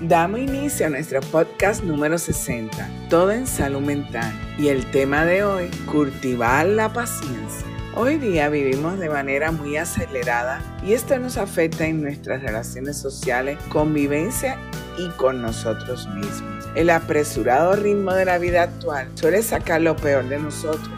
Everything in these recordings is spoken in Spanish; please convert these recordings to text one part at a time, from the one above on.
Damos inicio a nuestro podcast número 60, Todo en Salud Mental. Y el tema de hoy, cultivar la paciencia. Hoy día vivimos de manera muy acelerada y esto nos afecta en nuestras relaciones sociales, convivencia y con nosotros mismos. El apresurado ritmo de la vida actual suele sacar lo peor de nosotros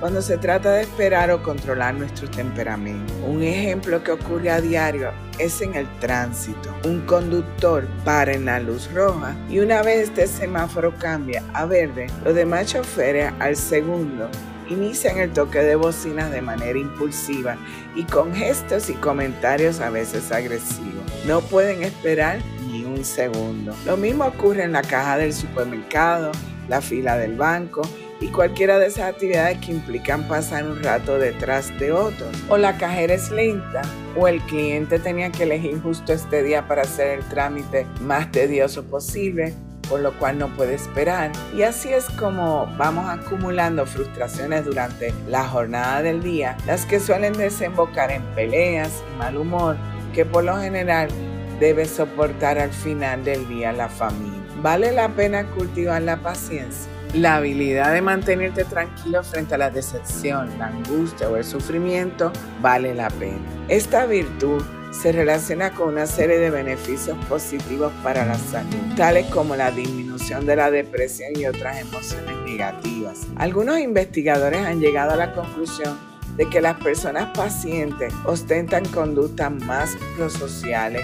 cuando se trata de esperar o controlar nuestro temperamento. Un ejemplo que ocurre a diario es en el tránsito. Un conductor para en la luz roja y una vez este semáforo cambia a verde, los demás choferes al segundo inician el toque de bocinas de manera impulsiva y con gestos y comentarios a veces agresivos. No pueden esperar ni un segundo. Lo mismo ocurre en la caja del supermercado, la fila del banco y cualquiera de esas actividades que implican pasar un rato detrás de otros. O la cajera es lenta o el cliente tenía que elegir justo este día para hacer el trámite más tedioso posible por lo cual no puede esperar. Y así es como vamos acumulando frustraciones durante la jornada del día, las que suelen desembocar en peleas y mal humor que por lo general debe soportar al final del día la familia. Vale la pena cultivar la paciencia la habilidad de mantenerte tranquilo frente a la decepción, la angustia o el sufrimiento vale la pena. Esta virtud se relaciona con una serie de beneficios positivos para la salud, tales como la disminución de la depresión y otras emociones negativas. Algunos investigadores han llegado a la conclusión de que las personas pacientes ostentan conductas más prosociales,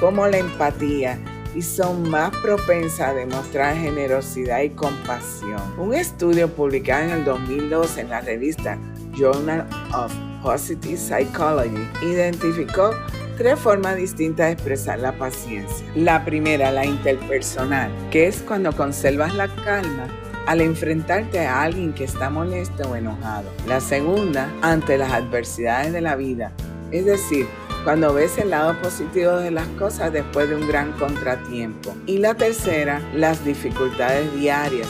como la empatía, y son más propensas a demostrar generosidad y compasión. Un estudio publicado en el 2012 en la revista Journal of Positive Psychology identificó tres formas distintas de expresar la paciencia. La primera, la interpersonal, que es cuando conservas la calma al enfrentarte a alguien que está molesto o enojado. La segunda, ante las adversidades de la vida, es decir, cuando ves el lado positivo de las cosas después de un gran contratiempo. Y la tercera, las dificultades diarias,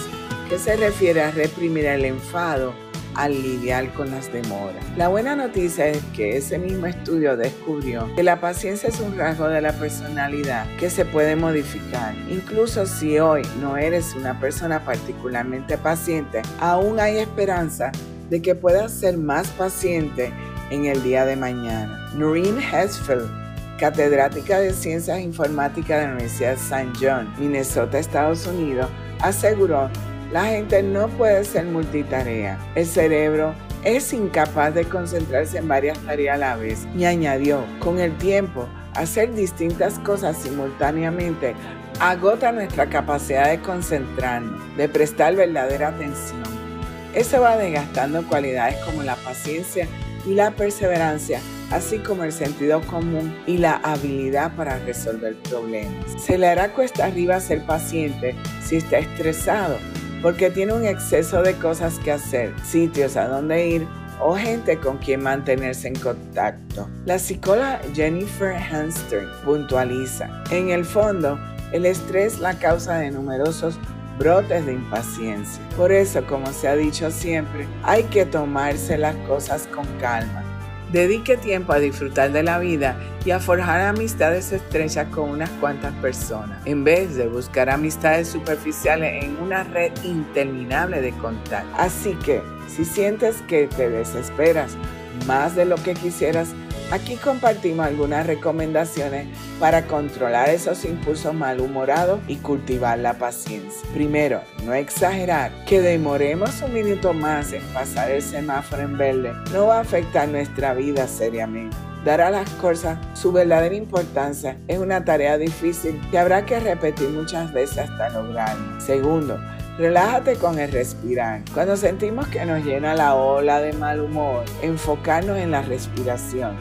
que se refiere a reprimir el enfado al lidiar con las demoras. La buena noticia es que ese mismo estudio descubrió que la paciencia es un rasgo de la personalidad que se puede modificar. Incluso si hoy no eres una persona particularmente paciente, aún hay esperanza de que puedas ser más paciente en el día de mañana. Noreen Hesfield, catedrática de Ciencias Informáticas de la Universidad St. John, Minnesota, Estados Unidos, aseguró, la gente no puede ser multitarea. El cerebro es incapaz de concentrarse en varias tareas a la vez. Y añadió, con el tiempo, hacer distintas cosas simultáneamente agota nuestra capacidad de concentrarnos, de prestar verdadera atención. Eso va desgastando cualidades como la paciencia la perseverancia, así como el sentido común y la habilidad para resolver problemas. Se le hará cuesta arriba ser paciente si está estresado, porque tiene un exceso de cosas que hacer, sitios a donde ir o gente con quien mantenerse en contacto. La psicóloga Jennifer Hanstern puntualiza, en el fondo, el estrés es la causa de numerosos brotes de impaciencia. Por eso, como se ha dicho siempre, hay que tomarse las cosas con calma. Dedique tiempo a disfrutar de la vida y a forjar amistades estrechas con unas cuantas personas, en vez de buscar amistades superficiales en una red interminable de contactos. Así que, si sientes que te desesperas más de lo que quisieras, Aquí compartimos algunas recomendaciones para controlar esos impulsos malhumorados y cultivar la paciencia. Primero, no exagerar. Que demoremos un minuto más en pasar el semáforo en verde no va a afectar nuestra vida seriamente. Dar a las cosas su verdadera importancia es una tarea difícil que habrá que repetir muchas veces hasta lograrlo. Segundo, Relájate con el respirar. Cuando sentimos que nos llena la ola de mal humor, enfocarnos en la respiración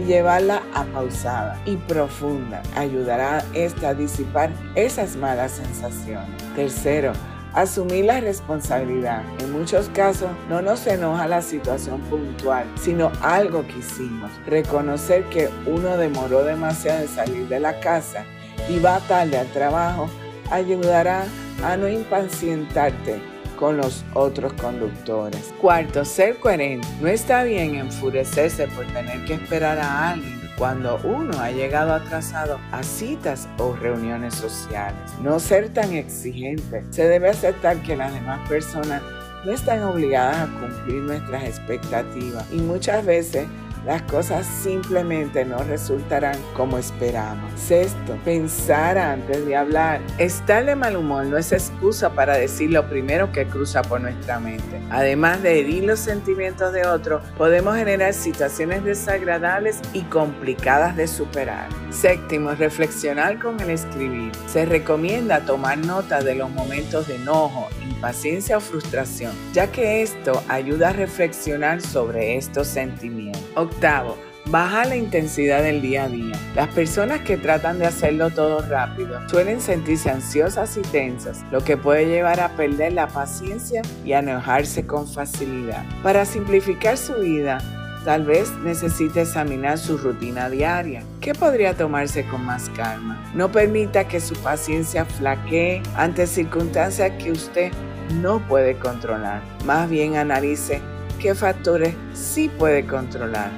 y llevarla a pausada y profunda ayudará esta a disipar esas malas sensaciones. Tercero, asumir la responsabilidad. En muchos casos no nos enoja la situación puntual, sino algo que hicimos. Reconocer que uno demoró demasiado en salir de la casa y va tarde al trabajo ayudará a no impacientarte con los otros conductores. Cuarto, ser coherente. No está bien enfurecerse por tener que esperar a alguien cuando uno ha llegado atrasado a citas o reuniones sociales. No ser tan exigente. Se debe aceptar que las demás personas no están obligadas a cumplir nuestras expectativas y muchas veces las cosas simplemente no resultarán como esperamos. Sexto, pensar antes de hablar. Estar de mal humor no es excusa para decir lo primero que cruza por nuestra mente. Además de herir los sentimientos de otro, podemos generar situaciones desagradables y complicadas de superar. Séptimo, reflexionar con el escribir. Se recomienda tomar nota de los momentos de enojo, impaciencia o frustración, ya que esto ayuda a reflexionar sobre estos sentimientos. Octavo, baja la intensidad del día a día. Las personas que tratan de hacerlo todo rápido suelen sentirse ansiosas y tensas, lo que puede llevar a perder la paciencia y a enojarse con facilidad. Para simplificar su vida, Tal vez necesite examinar su rutina diaria. ¿Qué podría tomarse con más calma? No permita que su paciencia flaquee ante circunstancias que usted no puede controlar. Más bien analice qué factores sí puede controlar.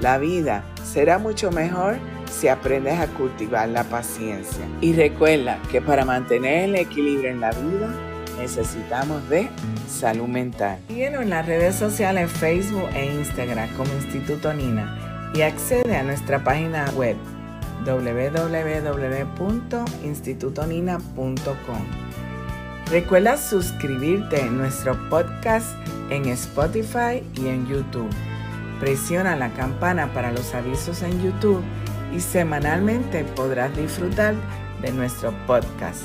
La vida será mucho mejor si aprendes a cultivar la paciencia. Y recuerda que para mantener el equilibrio en la vida necesitamos de salud mental. Síguenos en las redes sociales Facebook e Instagram como Instituto Nina y accede a nuestra página web www.institutonina.com. Recuerda suscribirte en nuestro podcast en Spotify y en YouTube. Presiona la campana para los avisos en YouTube y semanalmente podrás disfrutar de nuestro podcast.